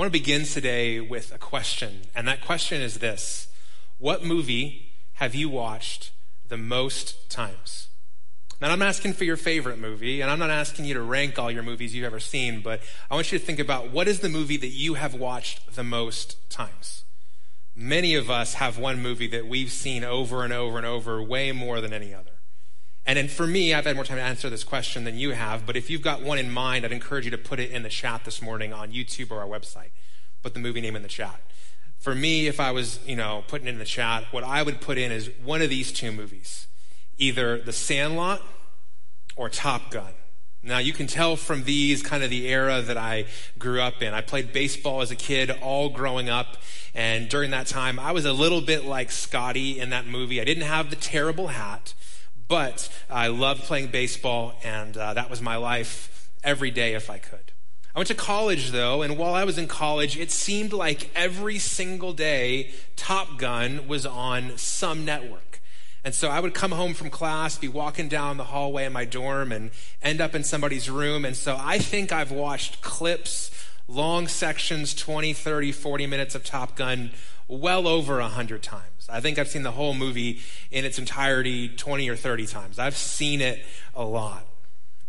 I want to begin today with a question, and that question is this What movie have you watched the most times? Now, I'm asking for your favorite movie, and I'm not asking you to rank all your movies you've ever seen, but I want you to think about what is the movie that you have watched the most times? Many of us have one movie that we've seen over and over and over, way more than any other. And then for me, I've had more time to answer this question than you have, but if you've got one in mind, I'd encourage you to put it in the chat this morning on YouTube or our website. Put the movie name in the chat. For me, if I was, you know, putting it in the chat, what I would put in is one of these two movies. Either The Sandlot or Top Gun. Now, you can tell from these kind of the era that I grew up in. I played baseball as a kid, all growing up. And during that time, I was a little bit like Scotty in that movie. I didn't have the terrible hat, but I loved playing baseball, and uh, that was my life every day if I could. I went to college though, and while I was in college, it seemed like every single day Top Gun was on some network. And so I would come home from class, be walking down the hallway in my dorm, and end up in somebody's room. And so I think I've watched clips long sections 20, 30, 40 minutes of Top Gun well over 100 times. I think I've seen the whole movie in its entirety 20 or 30 times. I've seen it a lot.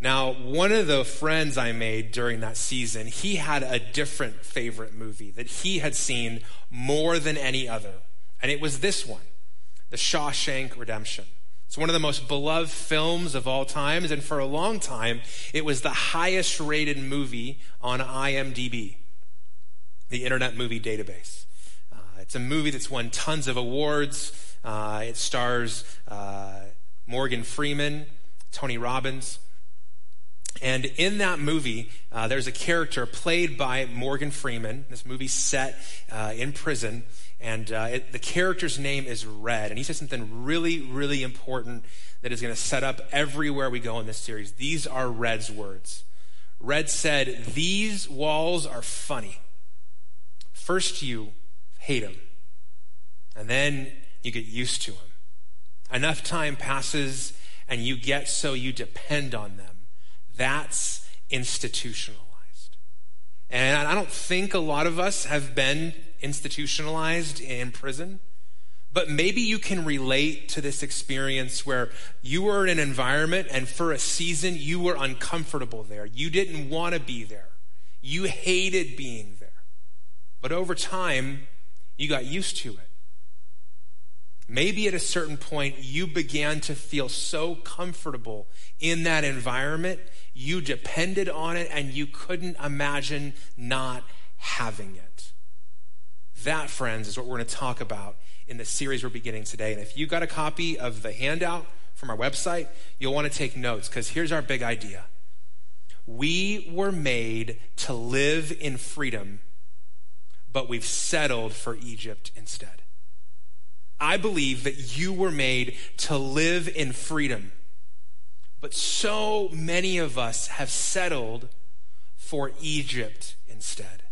Now, one of the friends I made during that season, he had a different favorite movie that he had seen more than any other. And it was this one, The Shawshank Redemption. It's one of the most beloved films of all times, and for a long time, it was the highest rated movie on IMDb, the Internet Movie Database. It's a movie that's won tons of awards. Uh, it stars uh, Morgan Freeman, Tony Robbins. And in that movie, uh, there's a character played by Morgan Freeman. This movie's set uh, in prison, and uh, it, the character's name is Red. And he says something really, really important that is going to set up everywhere we go in this series. These are Red's words. Red said, These walls are funny. First, you hate them, and then you get used to them. Enough time passes, and you get so you depend on them. That's institutionalized. And I don't think a lot of us have been institutionalized in prison. But maybe you can relate to this experience where you were in an environment and for a season you were uncomfortable there. You didn't want to be there. You hated being there. But over time, you got used to it. Maybe at a certain point, you began to feel so comfortable in that environment, you depended on it, and you couldn't imagine not having it. That, friends, is what we're going to talk about in the series we're beginning today. And if you got a copy of the handout from our website, you'll want to take notes because here's our big idea. We were made to live in freedom, but we've settled for Egypt instead. I believe that you were made to live in freedom, but so many of us have settled for Egypt instead.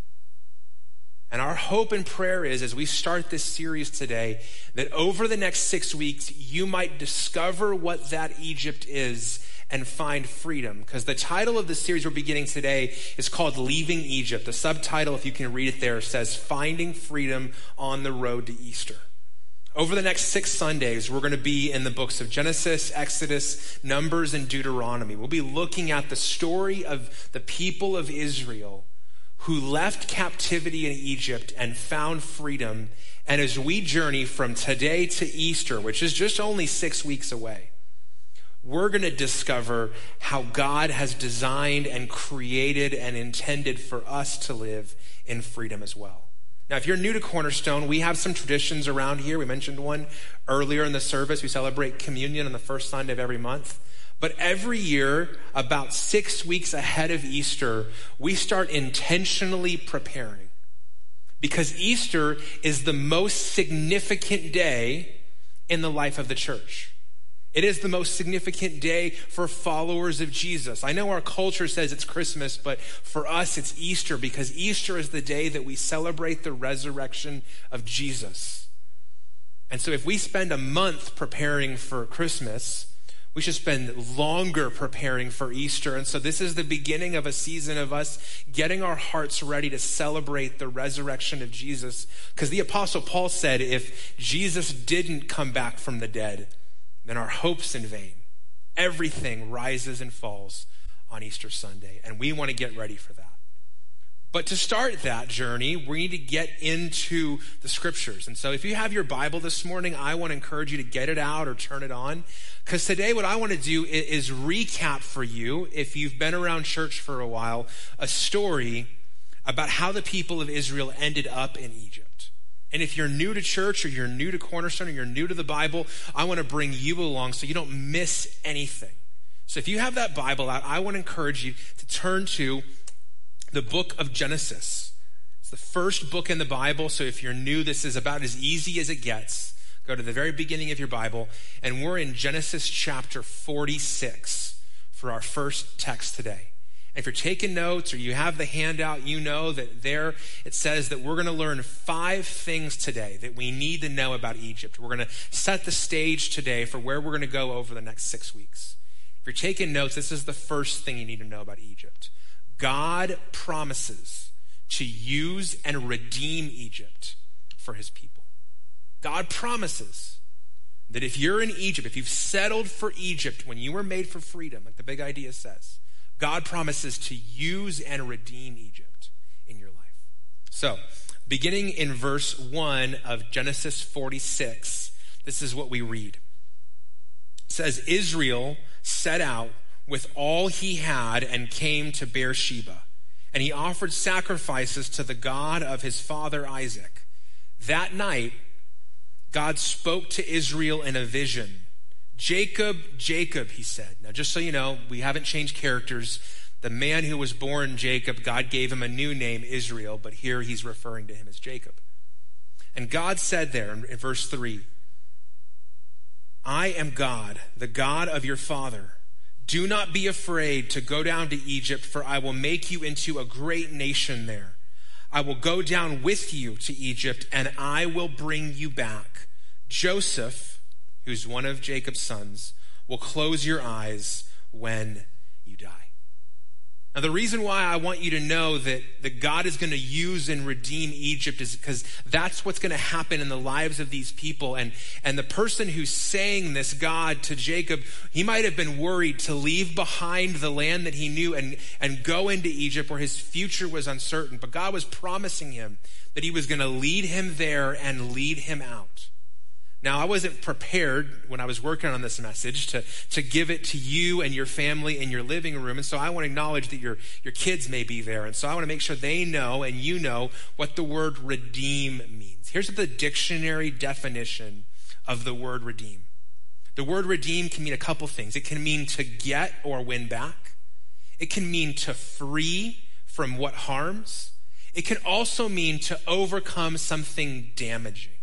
And our hope and prayer is, as we start this series today, that over the next six weeks, you might discover what that Egypt is and find freedom. Because the title of the series we're beginning today is called Leaving Egypt. The subtitle, if you can read it there, says Finding Freedom on the Road to Easter. Over the next six Sundays, we're going to be in the books of Genesis, Exodus, Numbers, and Deuteronomy. We'll be looking at the story of the people of Israel who left captivity in Egypt and found freedom. And as we journey from today to Easter, which is just only six weeks away, we're going to discover how God has designed and created and intended for us to live in freedom as well. Now, if you're new to Cornerstone, we have some traditions around here. We mentioned one earlier in the service. We celebrate communion on the first Sunday of every month. But every year, about six weeks ahead of Easter, we start intentionally preparing. Because Easter is the most significant day in the life of the church. It is the most significant day for followers of Jesus. I know our culture says it's Christmas, but for us it's Easter because Easter is the day that we celebrate the resurrection of Jesus. And so if we spend a month preparing for Christmas, We should spend longer preparing for Easter. And so, this is the beginning of a season of us getting our hearts ready to celebrate the resurrection of Jesus. Because the Apostle Paul said, if Jesus didn't come back from the dead, then our hope's in vain. Everything rises and falls on Easter Sunday. And we want to get ready for that. But to start that journey, we need to get into the scriptures. And so if you have your Bible this morning, I want to encourage you to get it out or turn it on. Because today, what I want to do is recap for you, if you've been around church for a while, a story about how the people of Israel ended up in Egypt. And if you're new to church or you're new to Cornerstone or you're new to the Bible, I want to bring you along so you don't miss anything. So if you have that Bible out, I want to encourage you to turn to the book of Genesis. It's the first book in the Bible, so if you're new, this is about as easy as it gets. Go to the very beginning of your Bible, and we're in Genesis chapter 46 for our first text today. If you're taking notes or you have the handout, you know that there it says that we're going to learn five things today that we need to know about Egypt. We're going to set the stage today for where we're going to go over the next six weeks. If you're taking notes, this is the first thing you need to know about Egypt. God promises to use and redeem Egypt for his people. God promises that if you're in Egypt, if you've settled for Egypt when you were made for freedom, like the big idea says, God promises to use and redeem Egypt in your life. So, beginning in verse 1 of Genesis 46, this is what we read. It says, Israel set out with all he had and came to Beersheba. And he offered sacrifices to the God of his father Isaac. That night, God spoke to Israel in a vision. Jacob, Jacob, he said. Now, just so you know, we haven't changed characters. The man who was born Jacob, God gave him a new name, Israel, but here he's referring to him as Jacob. And God said there in verse 3 I am God, the God of your father. Do not be afraid to go down to Egypt, for I will make you into a great nation there. I will go down with you to Egypt, and I will bring you back. Joseph, who's one of Jacob's sons, will close your eyes when you die. Now, the reason why I want you to know that, that God is going to use and redeem Egypt is because that's what's going to happen in the lives of these people. And, and the person who's saying this, God, to Jacob, he might have been worried to leave behind the land that he knew and, and go into Egypt where his future was uncertain. But God was promising him that he was going to lead him there and lead him out. Now, I wasn't prepared when I was working on this message to, to give it to you and your family in your living room. And so I want to acknowledge that your, your kids may be there. And so I want to make sure they know and you know what the word redeem means. Here's the dictionary definition of the word redeem. The word redeem can mean a couple things. It can mean to get or win back. It can mean to free from what harms. It can also mean to overcome something damaging.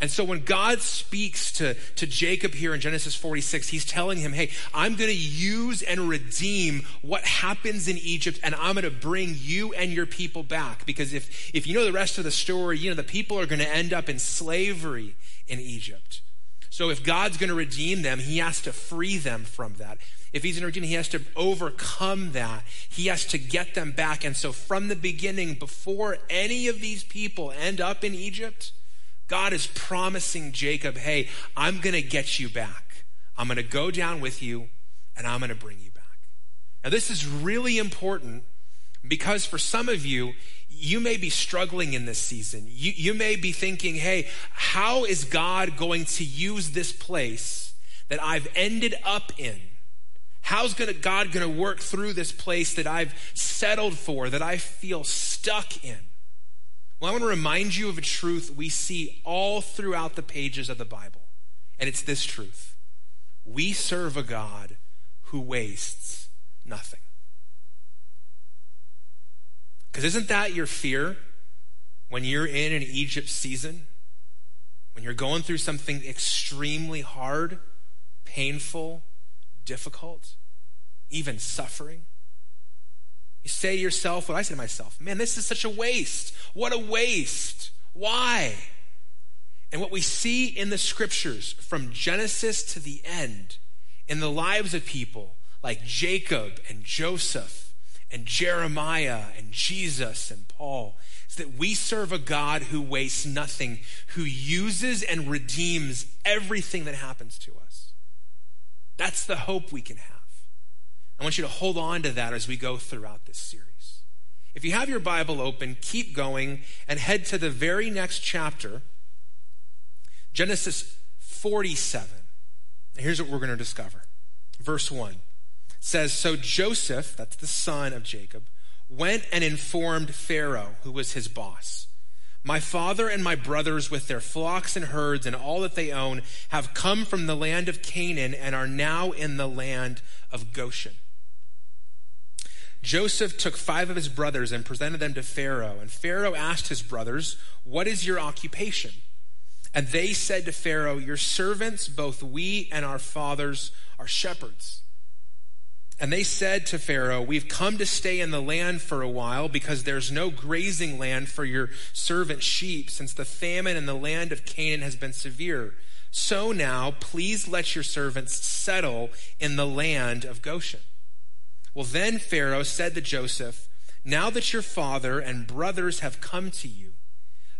And so when God speaks to, to Jacob here in Genesis 46, he's telling him, hey, I'm going to use and redeem what happens in Egypt, and I'm going to bring you and your people back. Because if, if you know the rest of the story, you know, the people are going to end up in slavery in Egypt. So if God's going to redeem them, he has to free them from that. If he's to redeem, he has to overcome that. He has to get them back. And so from the beginning, before any of these people end up in Egypt, God is promising Jacob, hey, I'm going to get you back. I'm going to go down with you and I'm going to bring you back. Now, this is really important because for some of you, you may be struggling in this season. You, you may be thinking, hey, how is God going to use this place that I've ended up in? How's gonna, God going to work through this place that I've settled for, that I feel stuck in? Well, I want to remind you of a truth we see all throughout the pages of the Bible, and it's this truth we serve a God who wastes nothing. Because isn't that your fear when you're in an Egypt season? When you're going through something extremely hard, painful, difficult, even suffering? You say to yourself, what I say to myself, man, this is such a waste. What a waste. Why? And what we see in the scriptures from Genesis to the end in the lives of people like Jacob and Joseph and Jeremiah and Jesus and Paul is that we serve a God who wastes nothing, who uses and redeems everything that happens to us. That's the hope we can have. I want you to hold on to that as we go throughout this series. If you have your Bible open, keep going and head to the very next chapter, Genesis 47. here's what we're going to discover. Verse 1 says So Joseph, that's the son of Jacob, went and informed Pharaoh, who was his boss. My father and my brothers, with their flocks and herds and all that they own, have come from the land of Canaan and are now in the land of Goshen. Joseph took five of his brothers and presented them to Pharaoh. And Pharaoh asked his brothers, What is your occupation? And they said to Pharaoh, Your servants, both we and our fathers, are shepherds. And they said to Pharaoh, We've come to stay in the land for a while because there's no grazing land for your servant sheep, since the famine in the land of Canaan has been severe. So now, please let your servants settle in the land of Goshen. Well, then Pharaoh said to Joseph, Now that your father and brothers have come to you,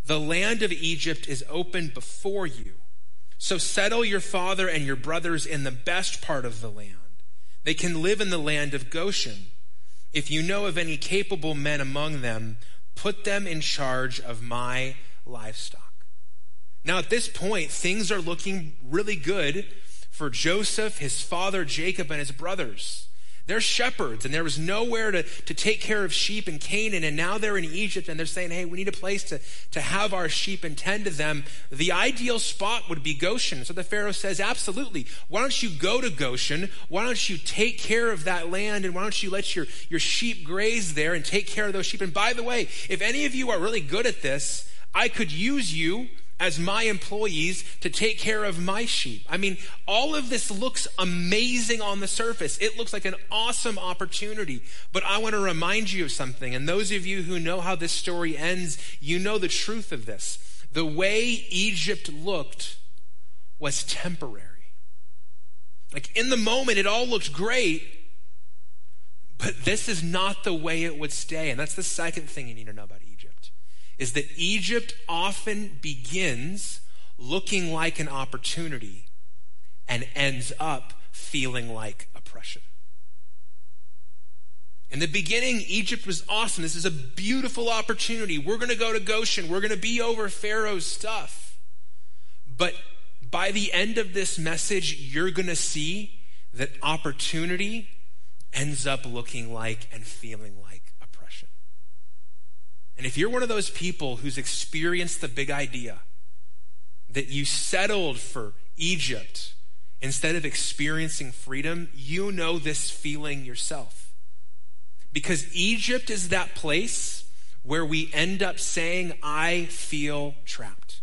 the land of Egypt is open before you. So settle your father and your brothers in the best part of the land. They can live in the land of Goshen. If you know of any capable men among them, put them in charge of my livestock. Now, at this point, things are looking really good for Joseph, his father Jacob, and his brothers. They're shepherds, and there was nowhere to, to take care of sheep in Canaan, and now they're in Egypt, and they're saying, hey, we need a place to, to have our sheep and tend to them. The ideal spot would be Goshen. So the Pharaoh says, absolutely. Why don't you go to Goshen? Why don't you take care of that land, and why don't you let your, your sheep graze there and take care of those sheep? And by the way, if any of you are really good at this, I could use you as my employees to take care of my sheep. I mean, all of this looks amazing on the surface. It looks like an awesome opportunity. But I want to remind you of something. And those of you who know how this story ends, you know the truth of this. The way Egypt looked was temporary. Like in the moment, it all looked great. But this is not the way it would stay. And that's the second thing you need to know about Egypt is that Egypt often begins looking like an opportunity and ends up feeling like oppression. In the beginning, Egypt was awesome. This is a beautiful opportunity. We're going to go to Goshen. We're going to be over Pharaoh's stuff. But by the end of this message, you're going to see that opportunity ends up looking like and feeling like and if you're one of those people who's experienced the big idea that you settled for Egypt instead of experiencing freedom, you know this feeling yourself. Because Egypt is that place where we end up saying, I feel trapped.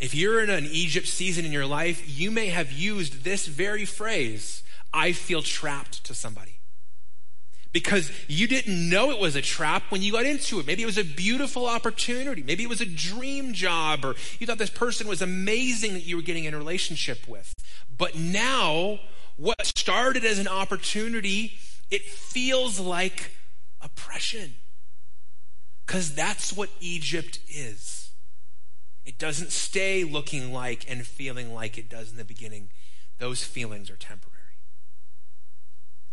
If you're in an Egypt season in your life, you may have used this very phrase, I feel trapped to somebody because you didn't know it was a trap when you got into it. Maybe it was a beautiful opportunity. Maybe it was a dream job, or you thought this person was amazing that you were getting in a relationship with. But now, what started as an opportunity, it feels like oppression. Because that's what Egypt is. It doesn't stay looking like and feeling like it does in the beginning. Those feelings are temporary.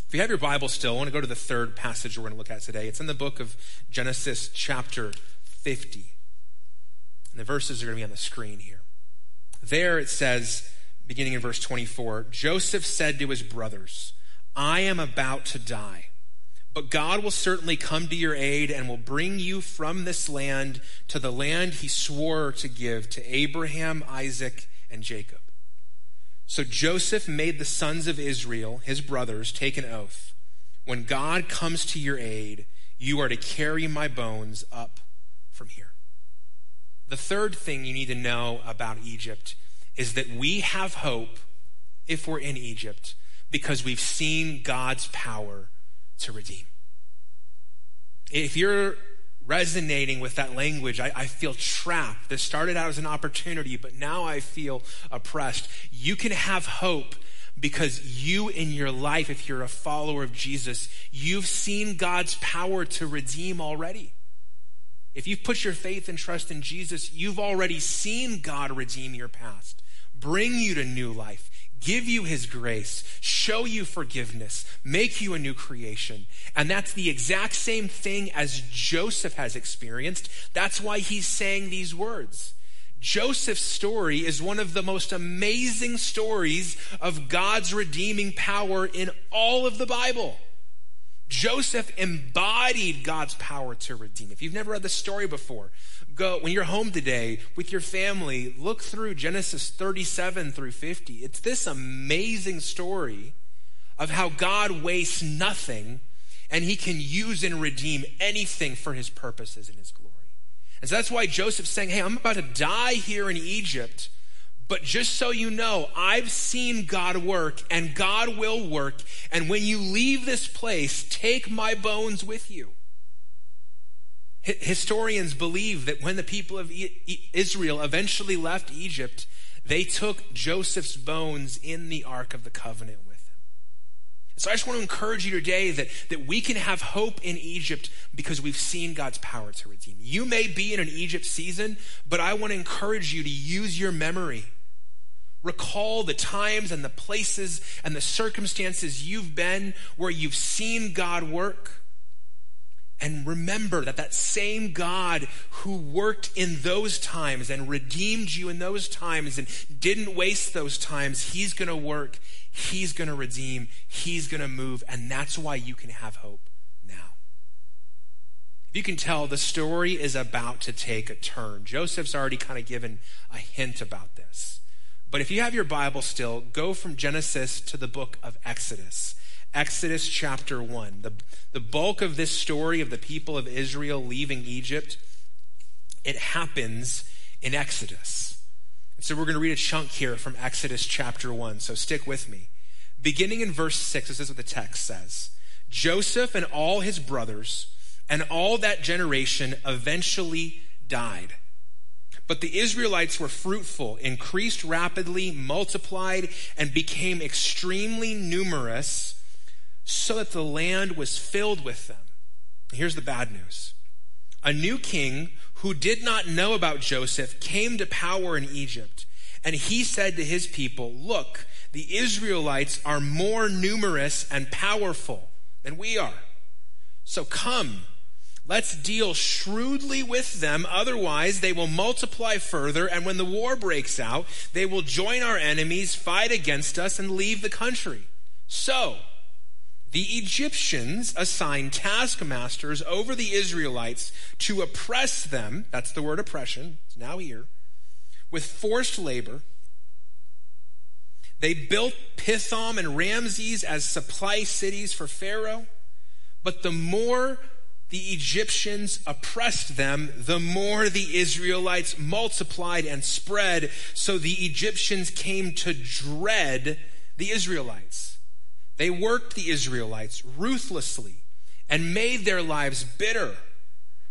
If you have your Bible still, I want to go to the third passage we're going to look at today. It's in the book of Genesis, chapter 50. And the verses are going to be on the screen here. There it says, beginning in verse 24 Joseph said to his brothers, I am about to die, but God will certainly come to your aid and will bring you from this land to the land he swore to give to Abraham, Isaac, and Jacob. So Joseph made the sons of Israel, his brothers, take an oath. When God comes to your aid, you are to carry my bones up from here. The third thing you need to know about Egypt is that we have hope if we're in Egypt because we've seen God's power to redeem. If you're resonating with that language. I, I, feel trapped. This started out as an opportunity, but now I feel oppressed. You can have hope because you in your life, if you're a follower of Jesus, you've seen God's power to redeem already. If you've put your faith and trust in Jesus, you've already seen God redeem your past, bring you to new life, give you his grace, show you forgiveness, make you a new creation. And that's the exact same thing as Joseph has experienced. That's why he's saying these words. Joseph's story is one of the most amazing stories of God's redeeming power in all of the Bible. Joseph embodied God's power to redeem. If you've never read the story before, go when you're home today with your family, look through Genesis 37 through 50. It's this amazing story of how God wastes nothing and he can use and redeem anything for his purposes and his glory. And so that's why Joseph's saying, Hey, I'm about to die here in Egypt. But just so you know, I've seen God work and God will work. And when you leave this place, take my bones with you. Historians believe that when the people of Israel eventually left Egypt, they took Joseph's bones in the Ark of the Covenant with them. So I just want to encourage you today that, that we can have hope in Egypt because we've seen God's power to redeem. You may be in an Egypt season, but I want to encourage you to use your memory Recall the times and the places and the circumstances you've been where you've seen God work. And remember that that same God who worked in those times and redeemed you in those times and didn't waste those times, He's going to work, He's going to redeem, He's going to move, and that's why you can have hope now. If you can tell, the story is about to take a turn. Joseph's already kind of given a hint about this. But if you have your Bible still, go from Genesis to the book of Exodus. Exodus chapter 1. The, the bulk of this story of the people of Israel leaving Egypt, it happens in Exodus. And so we're going to read a chunk here from Exodus chapter 1. So stick with me. Beginning in verse 6, this is what the text says Joseph and all his brothers and all that generation eventually died but the Israelites were fruitful, increased rapidly, multiplied, and became extremely numerous, so that the land was filled with them. Here's the bad news a new king who did not know about Joseph came to power in Egypt. And he said to his people, Look, the Israelites are more numerous and powerful than we are. So come Let's deal shrewdly with them, otherwise, they will multiply further, and when the war breaks out, they will join our enemies, fight against us, and leave the country. So, the Egyptians assigned taskmasters over the Israelites to oppress them. That's the word oppression, it's now here, with forced labor. They built Pithom and Ramses as supply cities for Pharaoh. But the more the Egyptians oppressed them, the more the Israelites multiplied and spread. So the Egyptians came to dread the Israelites. They worked the Israelites ruthlessly and made their lives bitter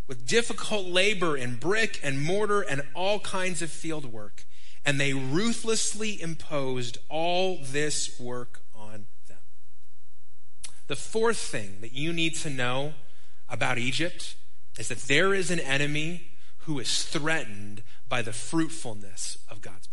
with difficult labor in brick and mortar and all kinds of field work. And they ruthlessly imposed all this work on them. The fourth thing that you need to know about Egypt is that there is an enemy who is threatened by the fruitfulness of God's.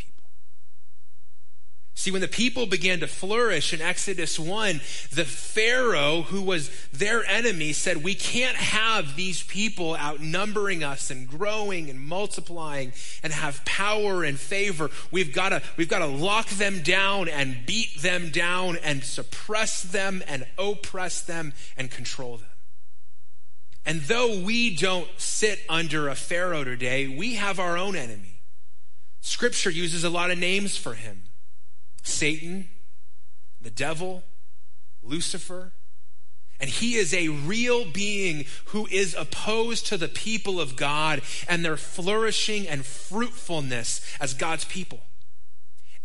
See, when the people began to flourish in Exodus 1, the Pharaoh, who was their enemy, said, We can't have these people outnumbering us and growing and multiplying and have power and favor. We've got to, we've to lock them down and beat them down and suppress them and oppress them and control them. And though we don't sit under a Pharaoh today, we have our own enemy. Scripture uses a lot of names for him Satan, the devil, Lucifer. And he is a real being who is opposed to the people of God and their flourishing and fruitfulness as God's people.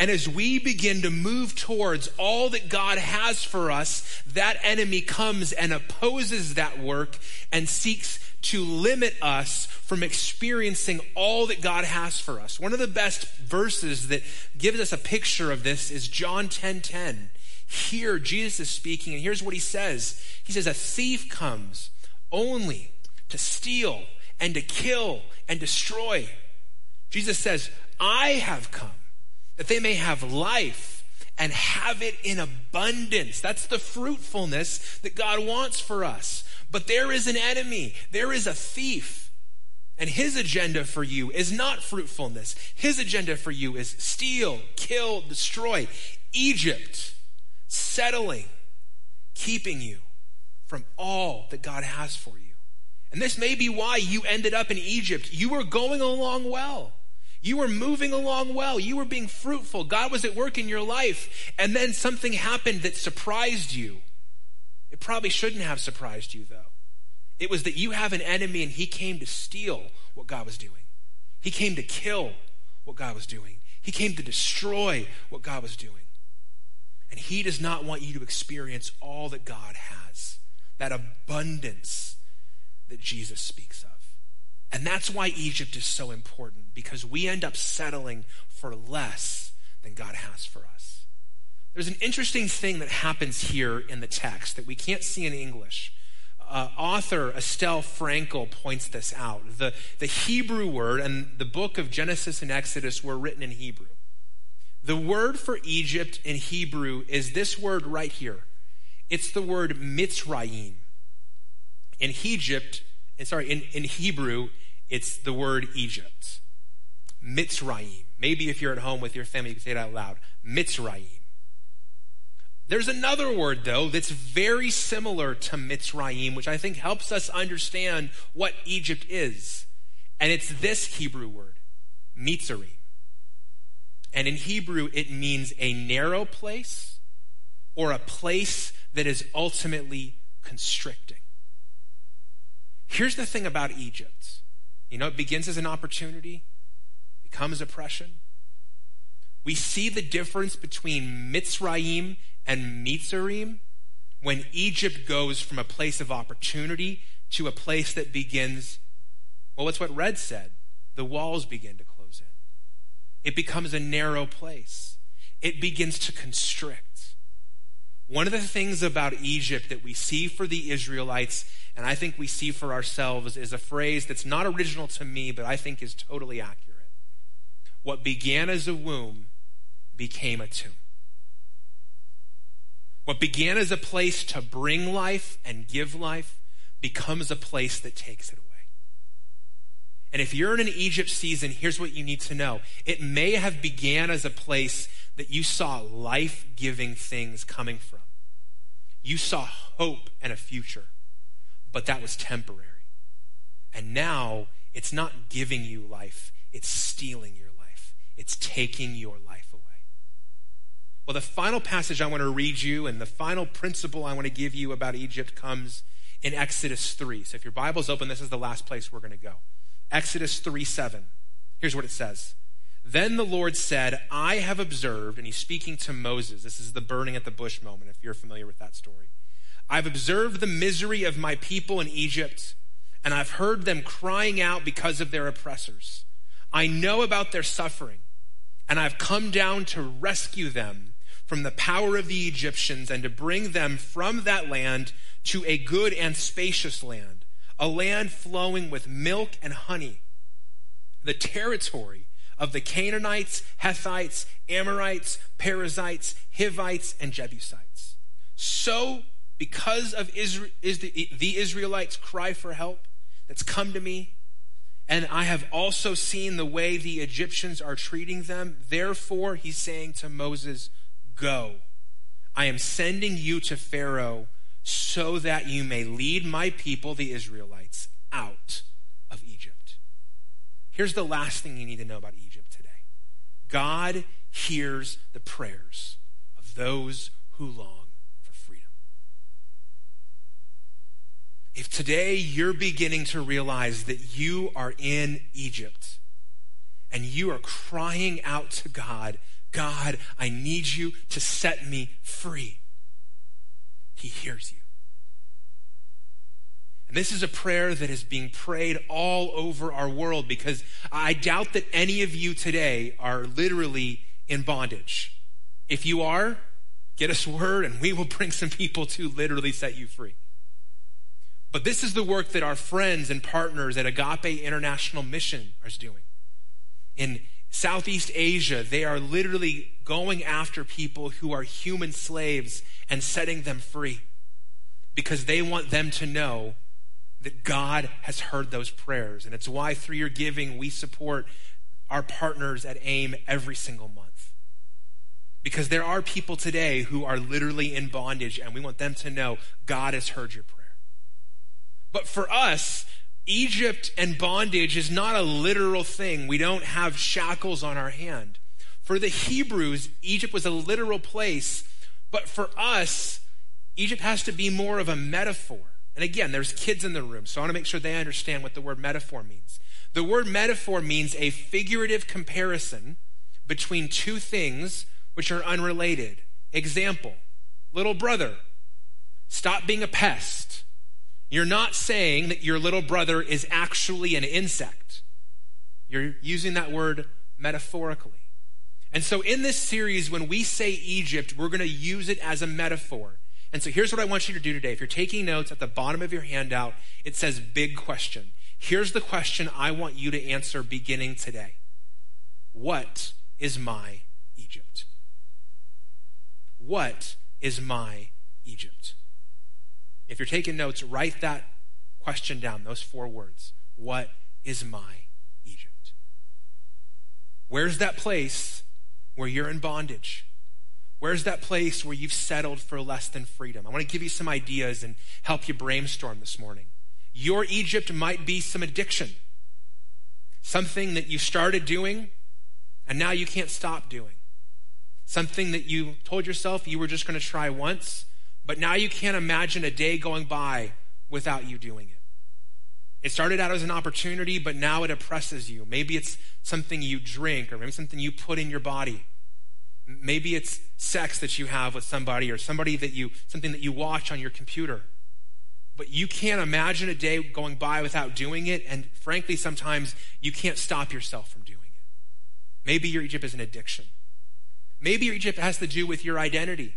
And as we begin to move towards all that God has for us, that enemy comes and opposes that work and seeks to limit us from experiencing all that God has for us. One of the best verses that gives us a picture of this is John 10:10. 10, 10. Here Jesus is speaking and here's what he says. He says a thief comes only to steal and to kill and destroy. Jesus says, "I have come that they may have life and have it in abundance. That's the fruitfulness that God wants for us. But there is an enemy, there is a thief. And his agenda for you is not fruitfulness. His agenda for you is steal, kill, destroy. Egypt, settling, keeping you from all that God has for you. And this may be why you ended up in Egypt. You were going along well. You were moving along well. You were being fruitful. God was at work in your life. And then something happened that surprised you. It probably shouldn't have surprised you, though. It was that you have an enemy and he came to steal what God was doing. He came to kill what God was doing. He came to destroy what God was doing. And he does not want you to experience all that God has, that abundance that Jesus speaks of. And that's why Egypt is so important, because we end up settling for less than God has for us. There's an interesting thing that happens here in the text that we can't see in English. Uh, author Estelle Frankel points this out. The, the Hebrew word and the book of Genesis and Exodus were written in Hebrew. The word for Egypt in Hebrew is this word right here. It's the word Mitzrayim. In Egypt, sorry, in, in Hebrew, it's the word Egypt. Mitzrayim. Maybe if you're at home with your family, you can say it out loud. Mitzrayim. There's another word, though, that's very similar to Mitzrayim, which I think helps us understand what Egypt is. And it's this Hebrew word, Mitzarim. And in Hebrew, it means a narrow place or a place that is ultimately constricting. Here's the thing about Egypt you know, it begins as an opportunity, becomes oppression. We see the difference between Mitzrayim and Mitzarim when Egypt goes from a place of opportunity to a place that begins, well, it's what Red said. The walls begin to close in. It becomes a narrow place. It begins to constrict. One of the things about Egypt that we see for the Israelites and I think we see for ourselves is a phrase that's not original to me, but I think is totally accurate. What began as a womb became a tomb. What began as a place to bring life and give life becomes a place that takes it away. And if you're in an Egypt season, here's what you need to know. It may have began as a place that you saw life-giving things coming from. You saw hope and a future but that was temporary. And now it's not giving you life, it's stealing your life, it's taking your life away. Well, the final passage I want to read you and the final principle I want to give you about Egypt comes in Exodus 3. So if your Bible's open, this is the last place we're going to go. Exodus 3 7. Here's what it says. Then the Lord said, I have observed, and he's speaking to Moses. This is the burning at the bush moment, if you're familiar with that story. I've observed the misery of my people in Egypt, and I've heard them crying out because of their oppressors. I know about their suffering, and I've come down to rescue them from the power of the Egyptians and to bring them from that land to a good and spacious land, a land flowing with milk and honey, the territory of the Canaanites, Hittites, Amorites, Perizzites, Hivites, and Jebusites. So because of Israel, is the, the Israelites' cry for help that's come to me, and I have also seen the way the Egyptians are treating them. Therefore, he's saying to Moses, Go. I am sending you to Pharaoh so that you may lead my people, the Israelites, out of Egypt. Here's the last thing you need to know about Egypt today God hears the prayers of those who long for freedom. If today you're beginning to realize that you are in Egypt and you are crying out to God, God, I need you to set me free, He hears you. And this is a prayer that is being prayed all over our world because I doubt that any of you today are literally in bondage. If you are, get us word and we will bring some people to literally set you free. But this is the work that our friends and partners at Agape International Mission are doing. In Southeast Asia, they are literally going after people who are human slaves and setting them free because they want them to know that God has heard those prayers. And it's why through your giving, we support our partners at AIM every single month. Because there are people today who are literally in bondage, and we want them to know God has heard your prayer. But for us, Egypt and bondage is not a literal thing. We don't have shackles on our hand. For the Hebrews, Egypt was a literal place, but for us, Egypt has to be more of a metaphor. And again, there's kids in the room, so I want to make sure they understand what the word metaphor means. The word metaphor means a figurative comparison between two things which are unrelated. Example, little brother, stop being a pest. You're not saying that your little brother is actually an insect. You're using that word metaphorically. And so in this series, when we say Egypt, we're going to use it as a metaphor. And so here's what I want you to do today. If you're taking notes at the bottom of your handout, it says big question. Here's the question I want you to answer beginning today What is my Egypt? What is my Egypt? If you're taking notes, write that question down, those four words. What is my Egypt? Where's that place where you're in bondage? Where's that place where you've settled for less than freedom? I want to give you some ideas and help you brainstorm this morning. Your Egypt might be some addiction, something that you started doing and now you can't stop doing, something that you told yourself you were just going to try once but now you can't imagine a day going by without you doing it. It started out as an opportunity, but now it oppresses you. Maybe it's something you drink, or maybe something you put in your body. Maybe it's sex that you have with somebody, or somebody that you, something that you watch on your computer. But you can't imagine a day going by without doing it, and frankly, sometimes you can't stop yourself from doing it. Maybe your Egypt is an addiction. Maybe your Egypt has to do with your identity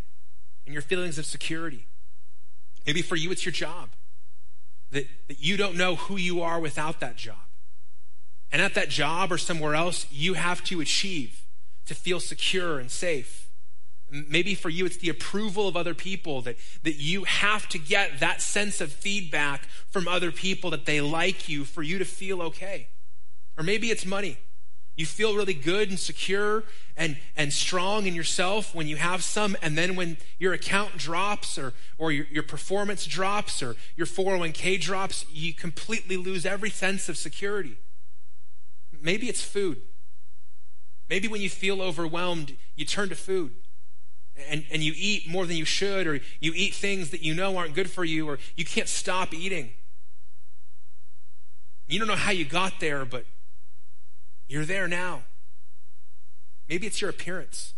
and your feelings of security. Maybe for you, it's your job. That, that you don't know who you are without that job. And at that job or somewhere else, you have to achieve to feel secure and safe. Maybe for you, it's the approval of other people that, that you have to get that sense of feedback from other people that they like you for you to feel okay. Or maybe it's money. You feel really good and secure and, and strong in yourself when you have some, and then when your account drops or, or your, your performance drops or your 401k drops, you completely lose every sense of security. Maybe it's food. Maybe when you feel overwhelmed, you turn to food and, and you eat more than you should, or you eat things that you know aren't good for you, or you can't stop eating. You don't know how you got there, but you're there now. Maybe it's your appearance.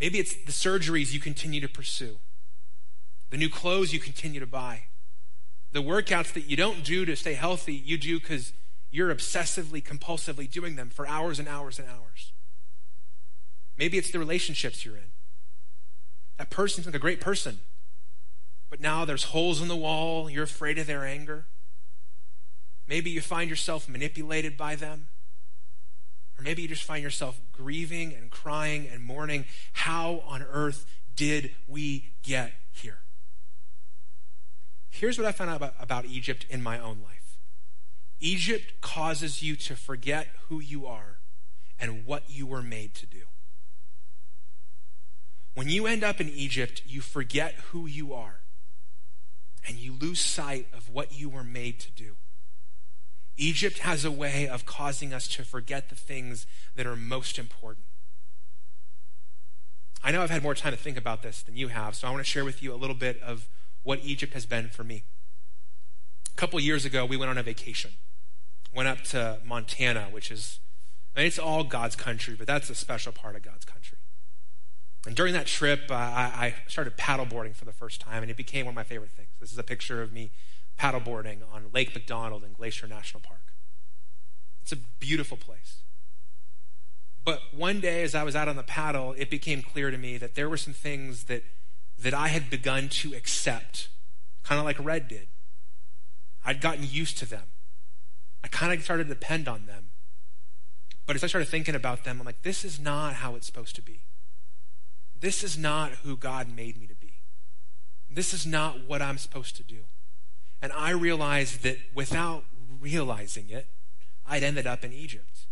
Maybe it's the surgeries you continue to pursue, the new clothes you continue to buy, the workouts that you don't do to stay healthy, you do because you're obsessively, compulsively doing them for hours and hours and hours. Maybe it's the relationships you're in. That person's like a great person, but now there's holes in the wall, you're afraid of their anger. Maybe you find yourself manipulated by them. Or maybe you just find yourself grieving and crying and mourning. How on earth did we get here? Here's what I found out about, about Egypt in my own life Egypt causes you to forget who you are and what you were made to do. When you end up in Egypt, you forget who you are and you lose sight of what you were made to do. Egypt has a way of causing us to forget the things that are most important. I know I've had more time to think about this than you have, so I want to share with you a little bit of what Egypt has been for me. A couple years ago, we went on a vacation. Went up to Montana, which is, I mean, it's all God's country, but that's a special part of God's country. And during that trip, uh, I, I started paddleboarding for the first time, and it became one of my favorite things. This is a picture of me paddleboarding on Lake McDonald in Glacier National Park. It's a beautiful place. But one day, as I was out on the paddle, it became clear to me that there were some things that, that I had begun to accept, kind of like Red did. I'd gotten used to them. I kind of started to depend on them. But as I started thinking about them, I'm like, this is not how it's supposed to be. This is not who God made me to be. This is not what I'm supposed to do. And I realized that without realizing it, I'd ended up in Egypt.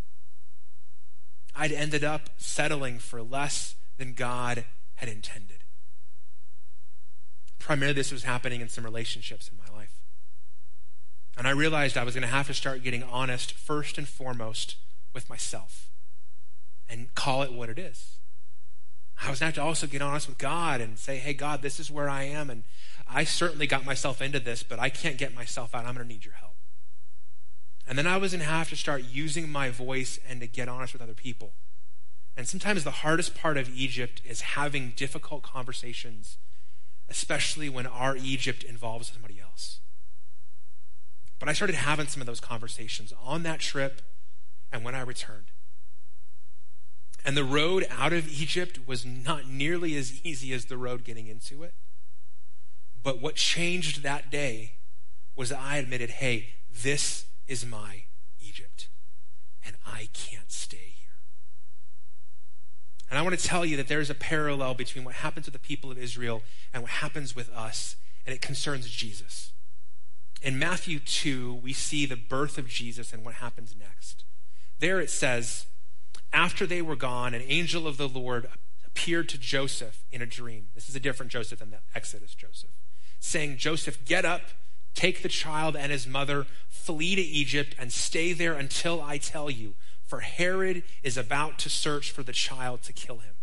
I'd ended up settling for less than God had intended. Primarily, this was happening in some relationships in my life. And I realized I was going to have to start getting honest first and foremost with myself and call it what it is. I was going to have to also get honest with God and say, hey, God, this is where I am. And I certainly got myself into this, but I can't get myself out. I'm going to need your help. And then I was going to have to start using my voice and to get honest with other people. And sometimes the hardest part of Egypt is having difficult conversations, especially when our Egypt involves somebody else. But I started having some of those conversations on that trip and when I returned. And the road out of Egypt was not nearly as easy as the road getting into it. But what changed that day was that I admitted, hey, this is my Egypt, and I can't stay here. And I want to tell you that there's a parallel between what happens with the people of Israel and what happens with us, and it concerns Jesus. In Matthew 2, we see the birth of Jesus and what happens next. There it says, after they were gone, an angel of the Lord appeared to Joseph in a dream. This is a different Joseph than the Exodus Joseph, saying, Joseph, get up, take the child and his mother, flee to Egypt, and stay there until I tell you, for Herod is about to search for the child to kill him.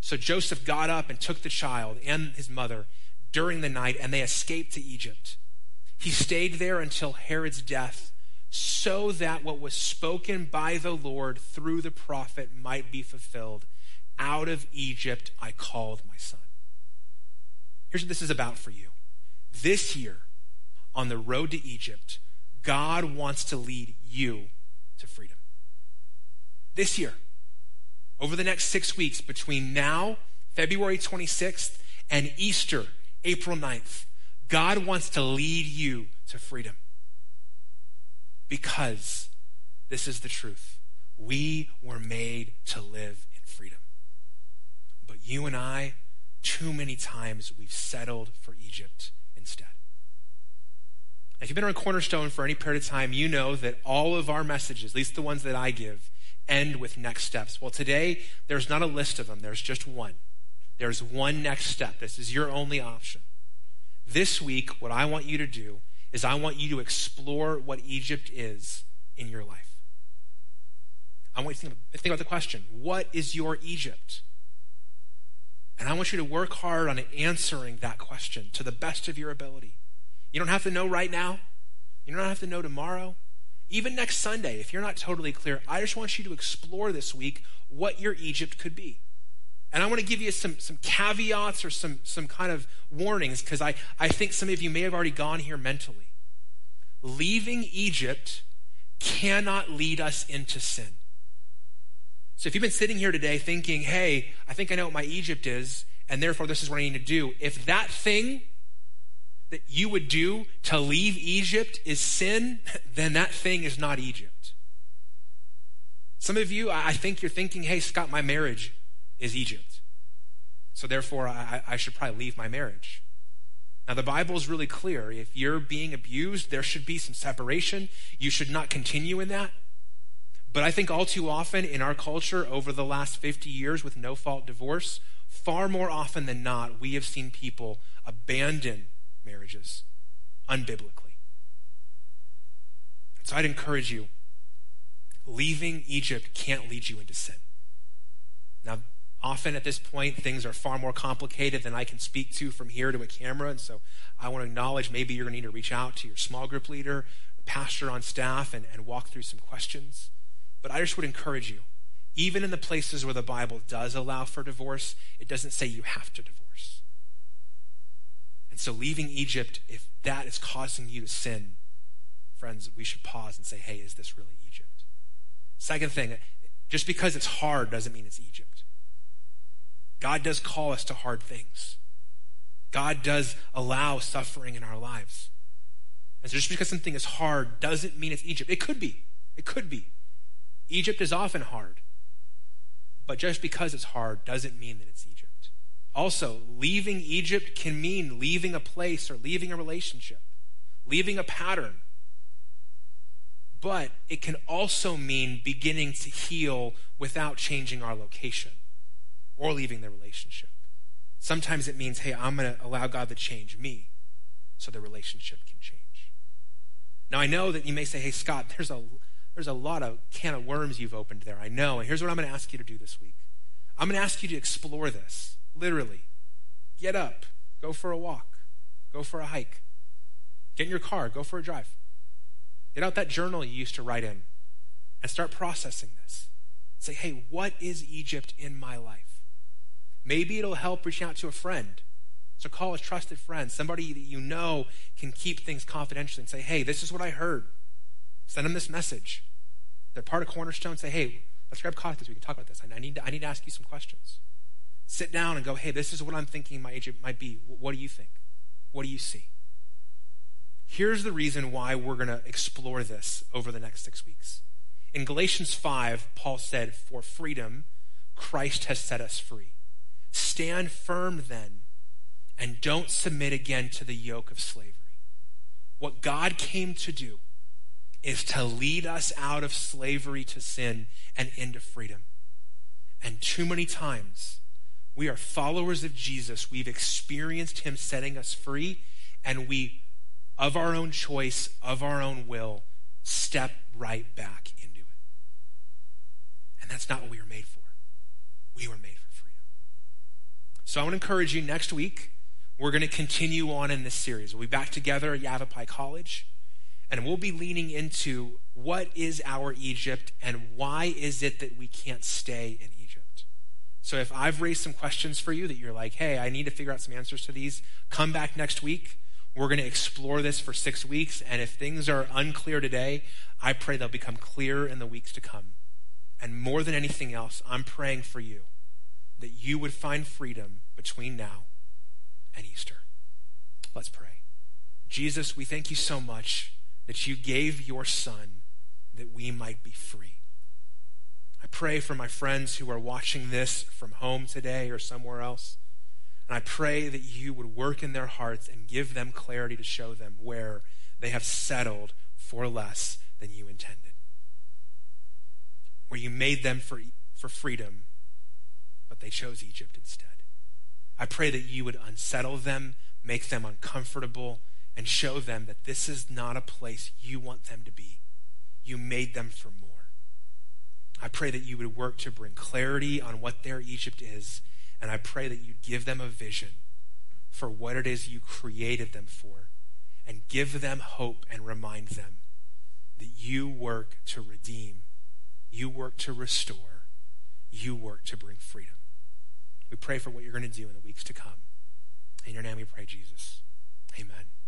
So Joseph got up and took the child and his mother during the night, and they escaped to Egypt. He stayed there until Herod's death, so that what was spoken by the Lord through the prophet might be fulfilled. Out of Egypt I called my son. Here's what this is about for you. This year, on the road to Egypt, God wants to lead you to freedom. This year, over the next six weeks, between now, February 26th, and Easter, April 9th, God wants to lead you to freedom. Because this is the truth. We were made to live in freedom. But you and I, too many times, we've settled for Egypt instead. If you've been around Cornerstone for any period of time, you know that all of our messages, at least the ones that I give, end with next steps. Well, today, there's not a list of them, there's just one. There's one next step. This is your only option. This week, what I want you to do is I want you to explore what Egypt is in your life. I want you to think about the question what is your Egypt? And I want you to work hard on answering that question to the best of your ability. You don't have to know right now, you don't have to know tomorrow. Even next Sunday, if you're not totally clear, I just want you to explore this week what your Egypt could be. And I want to give you some, some caveats or some, some kind of warnings because I, I think some of you may have already gone here mentally. Leaving Egypt cannot lead us into sin. So if you've been sitting here today thinking, hey, I think I know what my Egypt is, and therefore this is what I need to do, if that thing that you would do to leave Egypt is sin, then that thing is not Egypt. Some of you, I think you're thinking, hey, Scott, my marriage is Egypt. So therefore, I, I should probably leave my marriage. Now, the Bible is really clear. If you're being abused, there should be some separation. You should not continue in that. But I think all too often in our culture over the last 50 years with no fault divorce, far more often than not, we have seen people abandon marriages unbiblically. So I'd encourage you leaving Egypt can't lead you into sin. Now, Often at this point, things are far more complicated than I can speak to from here to a camera. And so I want to acknowledge maybe you're going to need to reach out to your small group leader, pastor on staff, and, and walk through some questions. But I just would encourage you, even in the places where the Bible does allow for divorce, it doesn't say you have to divorce. And so, leaving Egypt, if that is causing you to sin, friends, we should pause and say, hey, is this really Egypt? Second thing, just because it's hard doesn't mean it's Egypt. God does call us to hard things. God does allow suffering in our lives. And so just because something is hard doesn't mean it's Egypt. It could be. It could be. Egypt is often hard. But just because it's hard doesn't mean that it's Egypt. Also, leaving Egypt can mean leaving a place or leaving a relationship, leaving a pattern. But it can also mean beginning to heal without changing our location or leaving the relationship. Sometimes it means, hey, I'm going to allow God to change me so the relationship can change. Now, I know that you may say, hey, Scott, there's a, there's a lot of can of worms you've opened there. I know. And here's what I'm going to ask you to do this week I'm going to ask you to explore this, literally. Get up, go for a walk, go for a hike, get in your car, go for a drive. Get out that journal you used to write in and start processing this. Say, hey, what is Egypt in my life? Maybe it'll help reaching out to a friend. So call a trusted friend, somebody that you know can keep things confidentially and say, hey, this is what I heard. Send them this message. They're part of Cornerstone. Say, hey, let's grab coffee so we can talk about this. I need to, I need to ask you some questions. Sit down and go, hey, this is what I'm thinking my Egypt might be. What do you think? What do you see? Here's the reason why we're going to explore this over the next six weeks. In Galatians 5, Paul said, For freedom, Christ has set us free. Stand firm then, and don't submit again to the yoke of slavery. What God came to do is to lead us out of slavery to sin and into freedom. And too many times, we are followers of Jesus. We've experienced him setting us free, and we of our own choice, of our own will, step right back into it. And that's not what we were made for. We were made for. So I want to encourage you next week, we're going to continue on in this series. We'll be back together at Yavapai College, and we'll be leaning into what is our Egypt and why is it that we can't stay in Egypt. So if I've raised some questions for you that you're like, hey, I need to figure out some answers to these, come back next week we're going to explore this for six weeks, and if things are unclear today, I pray they'll become clear in the weeks to come. And more than anything else, I'm praying for you that you would find freedom between now and Easter. Let's pray. Jesus, we thank you so much that you gave your Son that we might be free. I pray for my friends who are watching this from home today or somewhere else. And I pray that you would work in their hearts and give them clarity to show them where they have settled for less than you intended. Where you made them for, for freedom, but they chose Egypt instead. I pray that you would unsettle them, make them uncomfortable, and show them that this is not a place you want them to be. You made them for more. I pray that you would work to bring clarity on what their Egypt is and I pray that you'd give them a vision for what it is you created them for and give them hope and remind them that you work to redeem, you work to restore, you work to bring freedom. We pray for what you're going to do in the weeks to come. In your name we pray, Jesus. Amen.